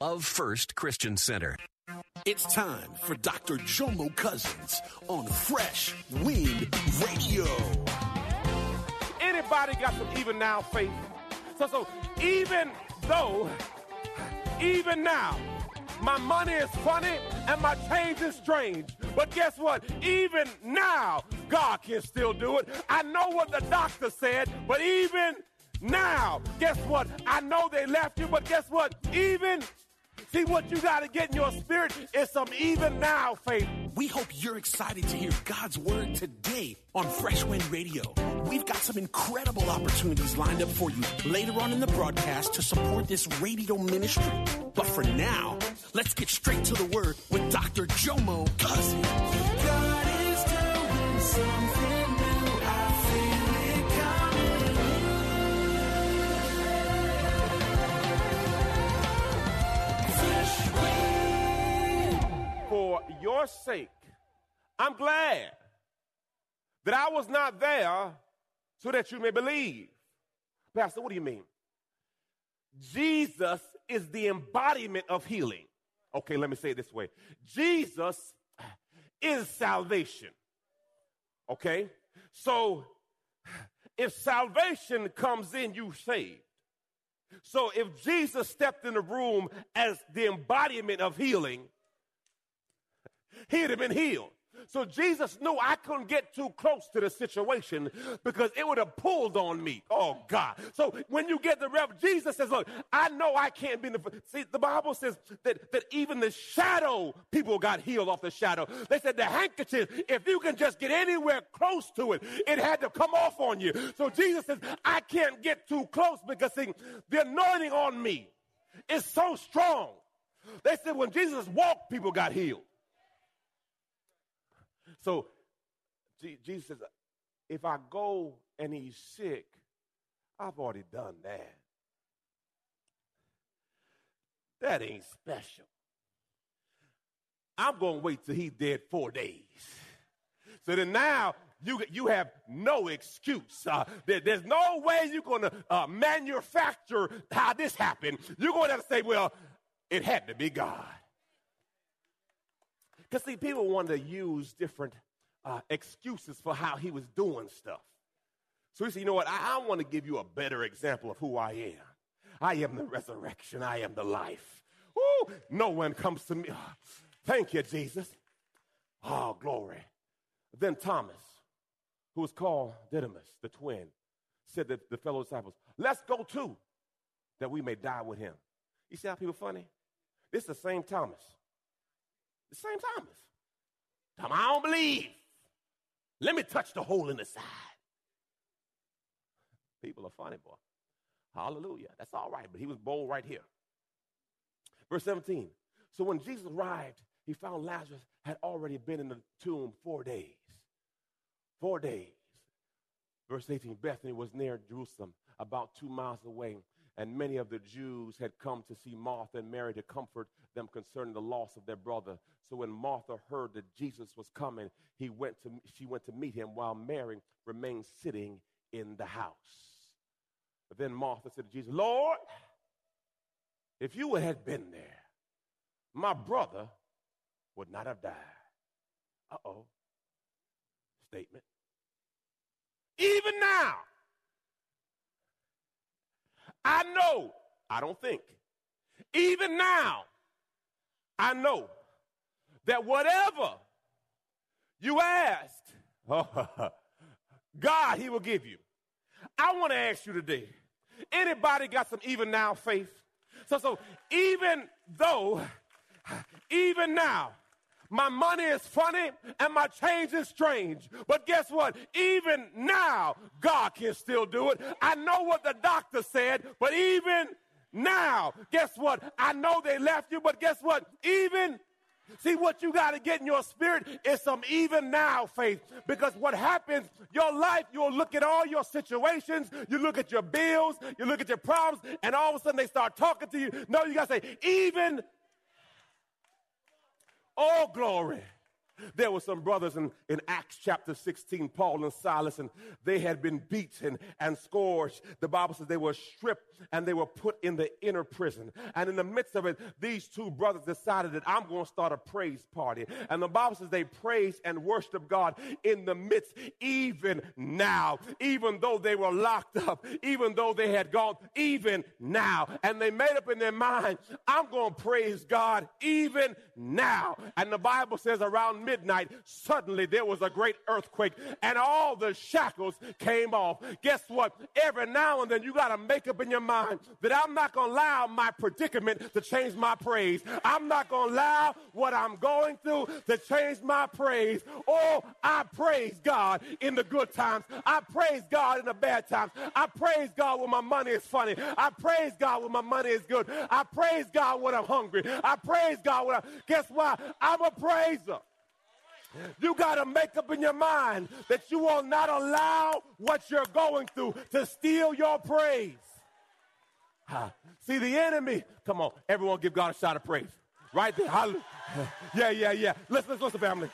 of First Christian Center. It's time for Dr. Jomo Cousins on Fresh Wind Radio. Anybody got some even now faith? So, so even though, even now, my money is funny and my change is strange. But guess what? Even now, God can still do it. I know what the doctor said, but even now, guess what? I know they left you, but guess what? Even See, what you got to get in your spirit is some even now faith. We hope you're excited to hear God's word today on Fresh Wind Radio. We've got some incredible opportunities lined up for you later on in the broadcast to support this radio ministry. But for now, let's get straight to the word with Dr. Jomo Cousins. Your sake, I'm glad that I was not there so that you may believe. Pastor, what do you mean? Jesus is the embodiment of healing. Okay, let me say it this way Jesus is salvation. Okay? So if salvation comes in, you saved. So if Jesus stepped in the room as the embodiment of healing, he'd have been healed. So Jesus knew I couldn't get too close to the situation because it would have pulled on me. Oh God. So when you get the rev, Jesus says, look, I know I can't be in the, see, the Bible says that, that even the shadow, people got healed off the shadow. They said the handkerchief, if you can just get anywhere close to it, it had to come off on you. So Jesus says, I can't get too close because see, the anointing on me is so strong. They said when Jesus walked, people got healed. So Jesus says, if I go and he's sick, I've already done that. That ain't special. I'm going to wait till he's dead four days. So then now you, you have no excuse. Uh, there- there's no way you're going to uh, manufacture how this happened. You're going to have to say, well, it had to be God. Because, see, people wanted to use different uh, excuses for how he was doing stuff. So he said, you know what? I, I want to give you a better example of who I am. I am the resurrection. I am the life. Woo! No one comes to me. Thank you, Jesus. Oh, glory. Then Thomas, who was called Didymus, the twin, said to the fellow disciples, let's go too, that we may die with him. You see how people funny? This is the same Thomas. The same Thomas. Tom, I don't believe. Let me touch the hole in the side. People are funny, boy. Hallelujah. That's all right, but he was bold right here. Verse 17. So when Jesus arrived, he found Lazarus had already been in the tomb four days. Four days. Verse 18 Bethany was near Jerusalem, about two miles away, and many of the Jews had come to see Martha and Mary to comfort them concerning the loss of their brother. So when Martha heard that Jesus was coming, he went to, she went to meet him while Mary remained sitting in the house. But then Martha said to Jesus, Lord, if you had been there, my brother would not have died. Uh oh. Statement. Even now, I know, I don't think, even now, I know that whatever you asked, God, He will give you. I want to ask you today anybody got some even now faith? So, so even though, even now, my money is funny and my change is strange. But guess what? Even now, God can still do it. I know what the doctor said, but even now. Guess what? I know they left you, but guess what? Even See, what you got to get in your spirit is some even now faith. Because what happens, your life, you'll look at all your situations, you look at your bills, you look at your problems, and all of a sudden they start talking to you. No, you got to say, even. Oh, glory. There were some brothers in, in Acts chapter 16, Paul and Silas, and they had been beaten and scourged. The Bible says they were stripped and they were put in the inner prison. And in the midst of it, these two brothers decided that I'm going to start a praise party. And the Bible says they praised and worshiped God in the midst, even now, even though they were locked up, even though they had gone, even now. And they made up in their mind, I'm going to praise God even now. And the Bible says around midnight, suddenly there was a great earthquake and all the shackles came off. Guess what? Every now and then you got to make up in your mind that I'm not going to allow my predicament to change my praise. I'm not going to allow what I'm going through to change my praise. Oh, I praise God in the good times. I praise God in the bad times. I praise God when my money is funny. I praise God when my money is good. I praise God when I'm hungry. I praise God when I, guess what? I'm a praiser. You got to make up in your mind that you will not allow what you're going through to steal your praise. See, the enemy, come on, everyone give God a shot of praise. Right there. Hallelujah. Yeah, yeah, yeah. Listen, listen, listen, family.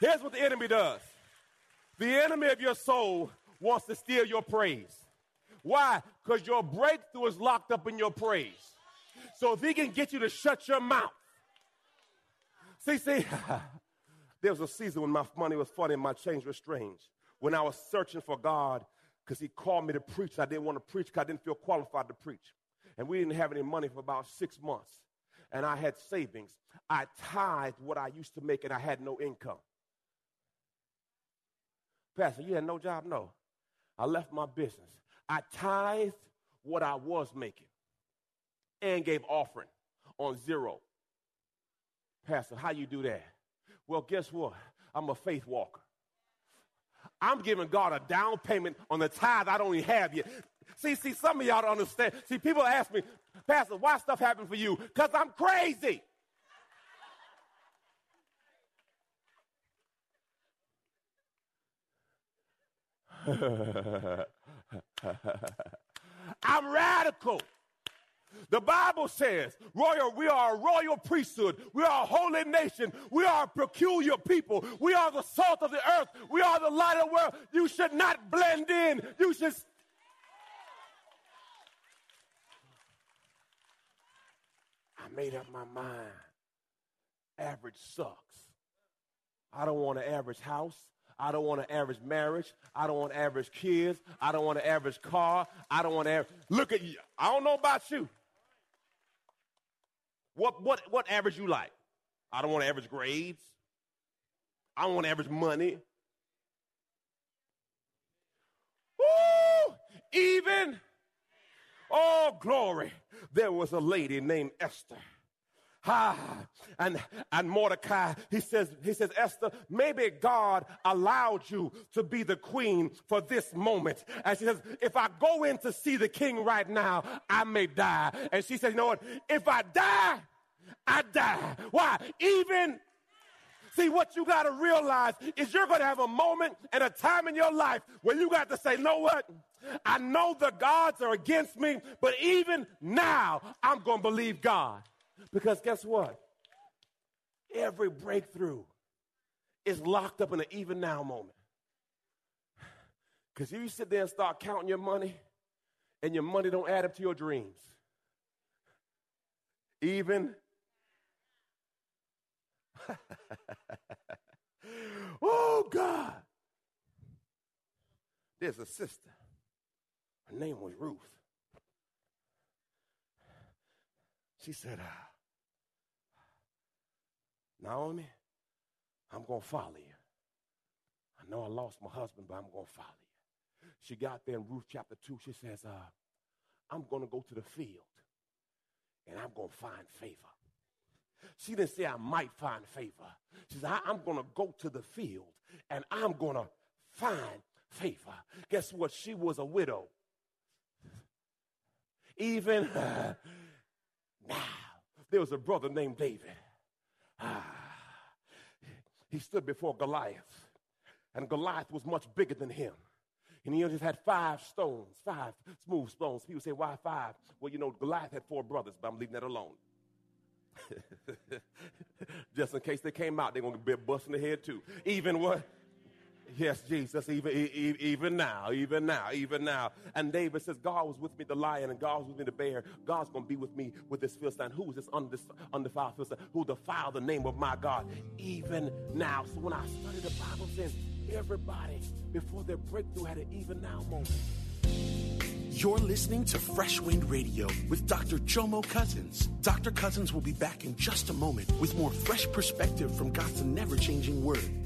Here's what the enemy does the enemy of your soul wants to steal your praise. Why? Because your breakthrough is locked up in your praise. So if he can get you to shut your mouth, see, see, There was a season when my money was funny and my change was strange. When I was searching for God because He called me to preach, I didn't want to preach because I didn't feel qualified to preach. And we didn't have any money for about six months. And I had savings. I tithed what I used to make and I had no income. Pastor, you had no job? No. I left my business. I tithed what I was making and gave offering on zero. Pastor, how you do that? Well, guess what? I'm a faith walker. I'm giving God a down payment on the tithe I don't even have yet. See, see, some of y'all don't understand. See, people ask me, Pastor, why stuff happened for you? Because I'm crazy. I'm radical. The Bible says, royal, we are a royal priesthood. We are a holy nation. We are a peculiar people. We are the salt of the earth. We are the light of the world. You should not blend in. You should. I made up my mind. Average sucks. I don't want an average house. I don't want an average marriage. I don't want average kids. I don't want an average car. I don't want to look at you. I don't know about you. What, what, what average you like? I don't want average grades. I don't want average money. Woo! Even, oh, glory. There was a lady named Esther. Ah, and, and Mordecai, he says, he says, Esther, maybe God allowed you to be the queen for this moment. And she says, if I go in to see the king right now, I may die. And she says, you know what? If I die, I die. Why? Even See, what you got to realize is you're going to have a moment and a time in your life where you got to say, know what? I know the gods are against me, but even now, I'm going to believe God. Because guess what? Every breakthrough is locked up in an even now moment. Because if you sit there and start counting your money and your money don't add up to your dreams, even oh God. There's a sister. Her name was Ruth. She said, Naomi, I'm going to follow you. I know I lost my husband, but I'm going to follow you. She got there in Ruth chapter 2. She says, uh, I'm going to go to the field and I'm going to find favor. She didn't say I might find favor. She said, I'm going to go to the field and I'm going to find favor. Guess what? She was a widow. Even uh, there was a brother named David. Ah, he stood before Goliath, and Goliath was much bigger than him. And he just had five stones, five smooth stones. People say, why five? Well, you know, Goliath had four brothers, but I'm leaving that alone. just in case they came out, they're going to be busting the head too. Even what? Yes, Jesus, even, even now, even now, even now. And David says, God was with me, the lion, and God was with me, the bear. God's going to be with me with this Philistine. Who is this undefiled Philistine? Who defiled the name of my God? Even now. So when I study the Bible, says everybody before their breakthrough had an even now moment. You're listening to Fresh Wind Radio with Dr. Jomo Cousins. Dr. Cousins will be back in just a moment with more fresh perspective from God's never changing word.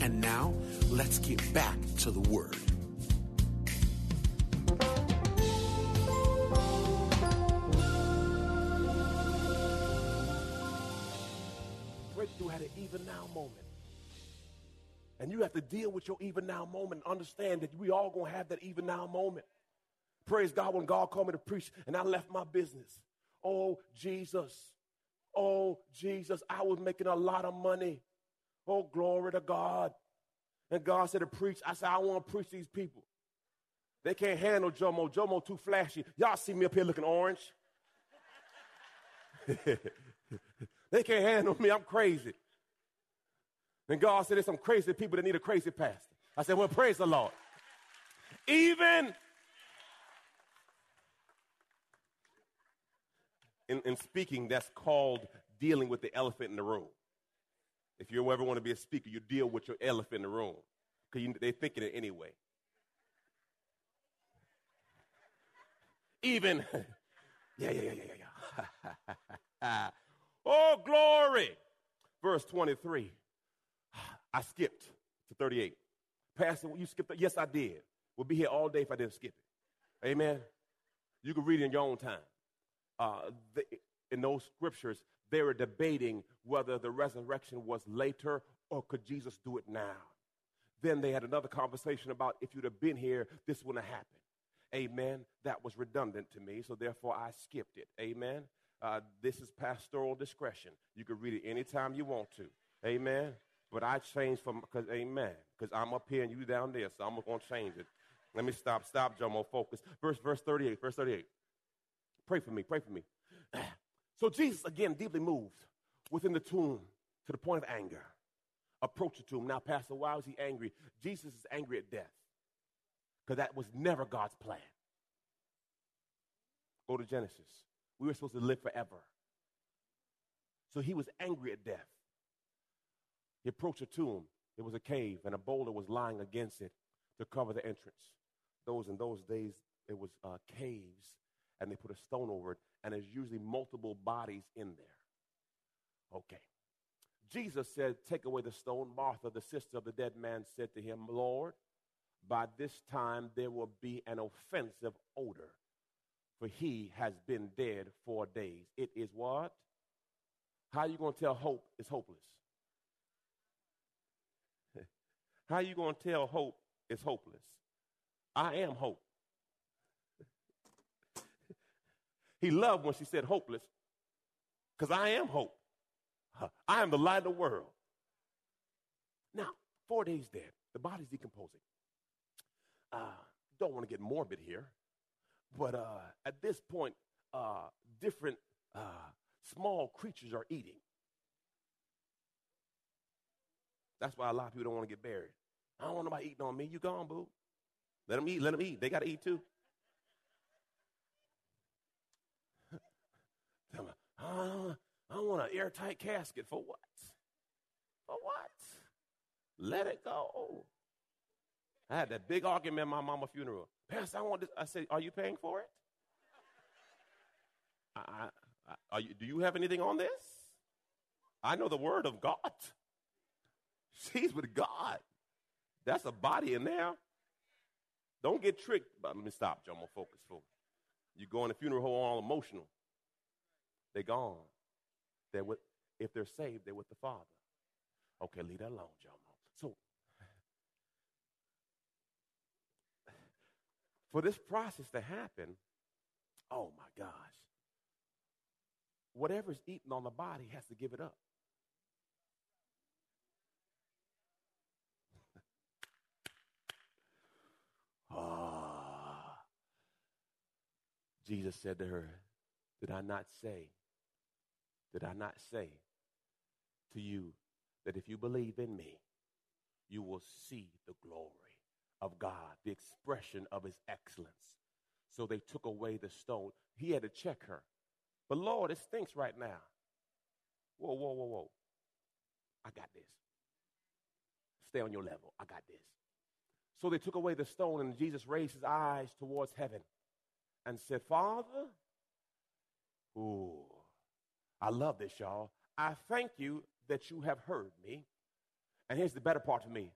And now, let's get back to the Word. Breakthrough had an even now moment. And you have to deal with your even now moment. Understand that we all gonna have that even now moment. Praise God when God called me to preach and I left my business. Oh, Jesus. Oh, Jesus. I was making a lot of money. Oh, glory to God. And God said to preach. I said, I want to preach these people. They can't handle Jomo. Jomo too flashy. Y'all see me up here looking orange. they can't handle me. I'm crazy. And God said, There's some crazy people that need a crazy pastor. I said, Well, praise the Lord. Even in, in speaking, that's called dealing with the elephant in the room. If you ever want to be a speaker, you deal with your elephant in the room because they're thinking it anyway. Even, yeah, yeah, yeah, yeah, yeah. oh, glory. Verse 23. I skipped to 38. Pastor, you skipped? Yes, I did. We'll be here all day if I didn't skip it. Amen. You can read it in your own time. Uh, the, in those scriptures, they were debating whether the resurrection was later or could Jesus do it now. Then they had another conversation about if you'd have been here, this wouldn't have happened. Amen. That was redundant to me, so therefore I skipped it. Amen. Uh, this is pastoral discretion. You can read it anytime you want to. Amen. But I changed from, because amen, because I'm up here and you down there, so I'm going to change it. Let me stop, stop, Jomo, focus. Verse, verse 38, verse 38. Pray for me, pray for me. So Jesus, again, deeply moved within the tomb to the point of anger, approached the tomb. Now, Pastor, why was he angry? Jesus is angry at death because that was never God's plan. Go to Genesis. We were supposed to live forever. So he was angry at death. He approached a tomb. It was a cave, and a boulder was lying against it to cover the entrance. Those in those days, it was uh, caves, and they put a stone over it, and there's usually multiple bodies in there. Okay. Jesus said, Take away the stone. Martha, the sister of the dead man, said to him, Lord, by this time there will be an offensive odor, for he has been dead four days. It is what? How are you going to tell hope is hopeless? How are you going to tell hope is hopeless? I am hope. he loved when she said hopeless because I am hope. I am the light of the world. Now, four days dead, the body's decomposing. Uh, don't want to get morbid here, but uh, at this point, uh, different uh, small creatures are eating. That's why a lot of people don't want to get buried. I don't want nobody eating on me. You gone, boo. Let them eat. Let them eat. They got to eat too. I want an airtight casket. For what? For what? Let it go. I had that big argument at my mama's funeral. Pastor, I want this. I said, Are you paying for it? I, I, you, do you have anything on this? I know the word of God. She's with God. That's a body in there. Don't get tricked. But let me stop, gonna focus. Focus. You go in the funeral home all emotional. They're gone. They're with. If they're saved, they're with the Father. Okay, leave that alone, Joe. So, for this process to happen, oh my gosh, whatever's eaten on the body has to give it up. ah. Jesus said to her, Did I not say, did I not say to you that if you believe in me, you will see the glory of God, the expression of his excellence? So they took away the stone. He had to check her. But Lord, it stinks right now. Whoa, whoa, whoa, whoa. I got this. Stay on your level. I got this. So they took away the stone, and Jesus raised his eyes towards heaven and said, Father, ooh, I love this, y'all. I thank you that you have heard me. And here's the better part for me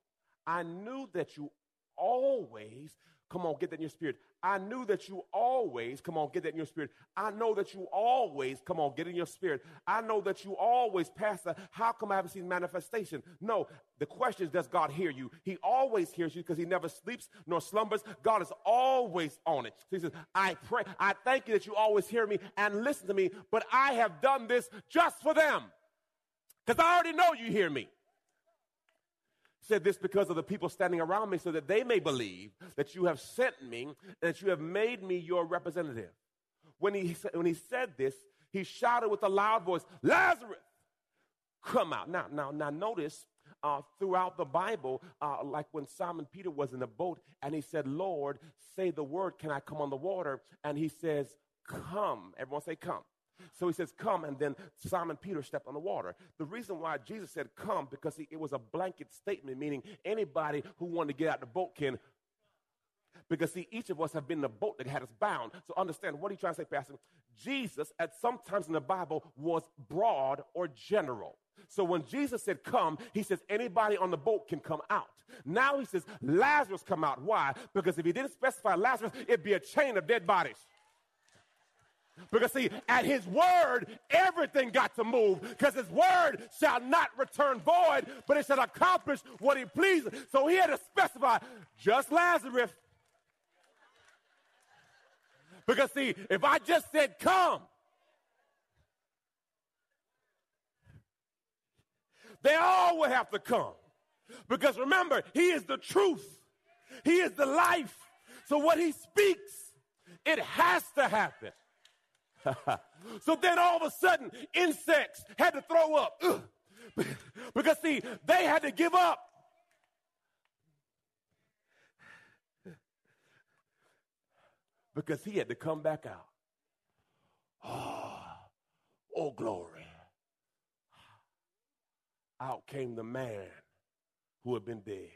I knew that you always Come on, get that in your spirit. I knew that you always, come on, get that in your spirit. I know that you always, come on, get in your spirit. I know that you always, Pastor, how come I haven't seen manifestation? No, the question is, does God hear you? He always hears you because he never sleeps nor slumbers. God is always on it. So he says, I pray, I thank you that you always hear me and listen to me, but I have done this just for them because I already know you hear me said this because of the people standing around me, so that they may believe that you have sent me and that you have made me your representative. When he, when he said this, he shouted with a loud voice, Lazarus, come out. Now, now, now notice uh, throughout the Bible, uh, like when Simon Peter was in the boat and he said, Lord, say the word, can I come on the water? And he says, Come. Everyone say, Come. So he says, Come, and then Simon Peter stepped on the water. The reason why Jesus said, Come, because he, it was a blanket statement, meaning anybody who wanted to get out the boat can. Because, see, each of us have been in a boat that had us bound. So, understand what are you trying to say, Pastor? Jesus, at some times in the Bible, was broad or general. So when Jesus said come, he says anybody on the boat can come out. Now he says Lazarus come out. Why? Because if he didn't specify Lazarus, it'd be a chain of dead bodies. Because, see, at his word, everything got to move. Because his word shall not return void, but it shall accomplish what he pleases. So he had to specify just Lazarus. Because, see, if I just said come, they all would have to come. Because remember, he is the truth, he is the life. So what he speaks, it has to happen. so then all of a sudden, insects had to throw up. because, see, they had to give up. Because he had to come back out. Oh, oh, glory. Out came the man who had been dead,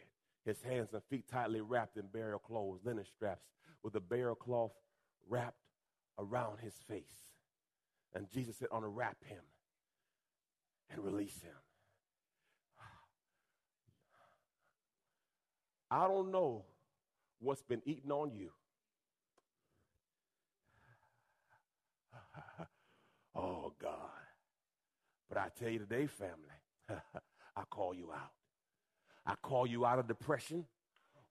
his hands and feet tightly wrapped in burial clothes, linen straps, with a burial cloth wrapped around his face. And Jesus said, unwrap him and release him. I don't know what's been eaten on you. oh, God. But But I tell you today, family, I call you out. I call you out of depression.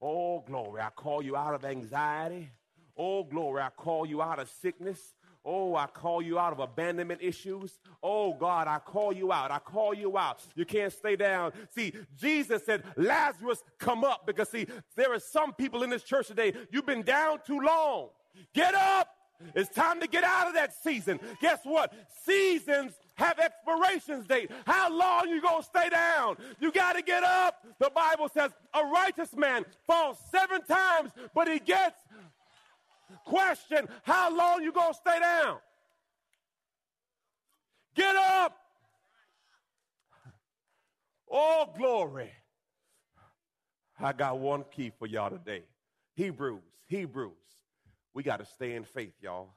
Oh, glory. I call you out of anxiety. Oh, glory. I call you out of sickness. Oh, I call you out of abandonment issues. Oh, God, I call you out. I call you out. You can't stay down. See, Jesus said, Lazarus, come up. Because, see, there are some people in this church today, you've been down too long. Get up. It's time to get out of that season. Guess what? Seasons have expirations date. How long you gonna stay down? You got to get up. The Bible says a righteous man falls seven times, but he gets Question, how long you going to stay down? Get up. Oh, glory. I got one key for y'all today. Hebrews, Hebrews. We got to stay in faith, y'all.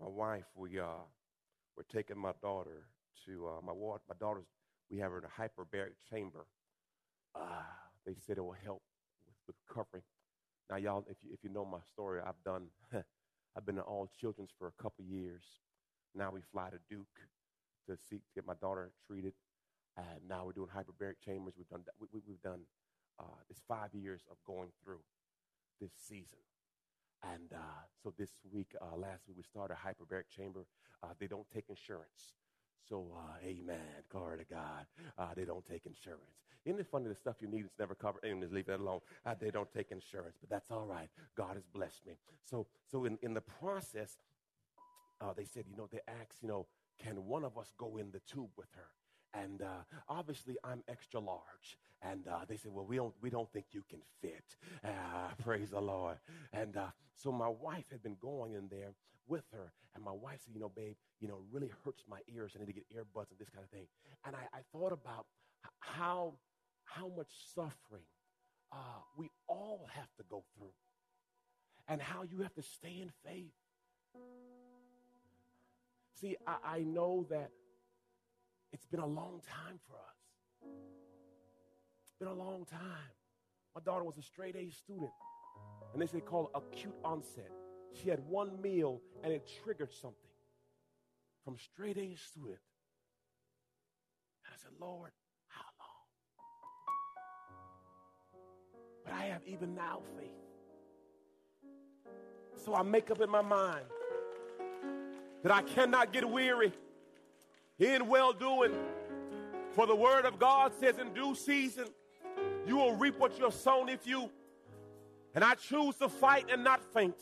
My wife, we uh, we're taking my daughter to uh, my ward. my daughter's. We have her in a hyperbaric chamber. Uh, they said it will help with, recovering now, y'all, if you, if you know my story, I've done, I've been in all children's for a couple years. Now we fly to Duke to seek to get my daughter treated. And now we're doing hyperbaric chambers. We've done we, we, we've done uh, it's five years of going through this season. And uh, so this week, uh, last week, we started a hyperbaric chamber. Uh, they don't take insurance. So, uh, amen. Glory to God. Uh, they don't take insurance. Isn't it funny the stuff you need is never covered? And just leave that alone. Uh, they don't take insurance, but that's all right. God has blessed me. So, so in, in the process, uh, they said, you know, they asked, you know, can one of us go in the tube with her? And uh, obviously, I'm extra large. And uh, they said, well, we don't, we don't think you can fit. Uh, praise the Lord. And uh, so my wife had been going in there with her. And my wife said, you know, babe, you know, really hurts my ears. I need to get earbuds and this kind of thing. And I, I thought about how how much suffering uh, we all have to go through and how you have to stay in faith. See, I, I know that it's been a long time for us. It's been a long time. My daughter was a straight A student, and they say called acute onset. She had one meal and it triggered something from straight A student. And I said, Lord, how long? But I have even now faith. So I make up in my mind that I cannot get weary in well doing. For the word of God says, in due season, you will reap what you have sown if you. And I choose to fight and not faint.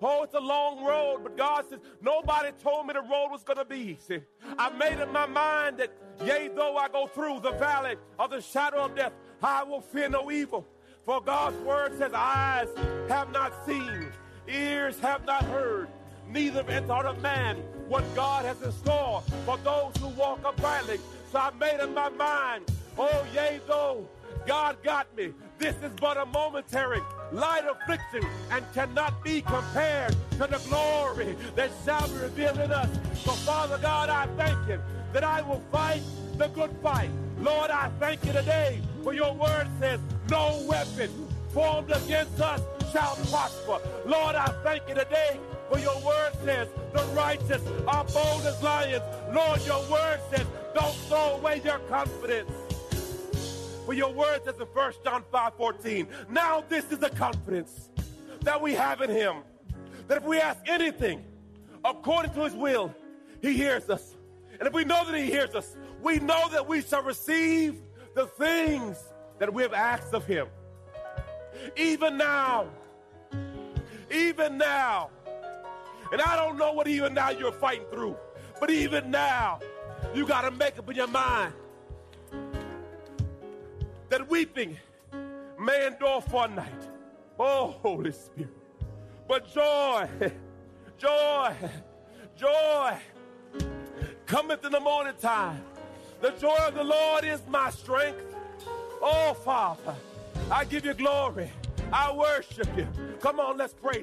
Oh, it's a long road, but God says, nobody told me the road was going to be easy. I made up my mind that, yea, though I go through the valley of the shadow of death, I will fear no evil. For God's word says, Eyes have not seen, ears have not heard, neither have thought of man what God has in store for those who walk uprightly. So I made up my mind, oh, yea, though God got me, this is but a momentary light affliction and cannot be compared to the glory that shall be revealed in us. So, Father God, I thank you that I will fight the good fight. Lord, I thank you today for your word says, no weapon formed against us shall prosper. Lord, I thank you today for your word says, the righteous are bold as lions. Lord, your word says, don't throw away your confidence. For your word says in 1 John 5 14, now this is the confidence that we have in him, that if we ask anything according to his will, he hears us. And if we know that he hears us, we know that we shall receive the things that we have asked of him. Even now, even now, and I don't know what even now you're fighting through, but even now, you got to make up in your mind that weeping may endure for a night. Oh, Holy Spirit. But joy, joy, joy cometh in the morning time. The joy of the Lord is my strength. Oh, Father, I give you glory. I worship you. Come on, let's pray.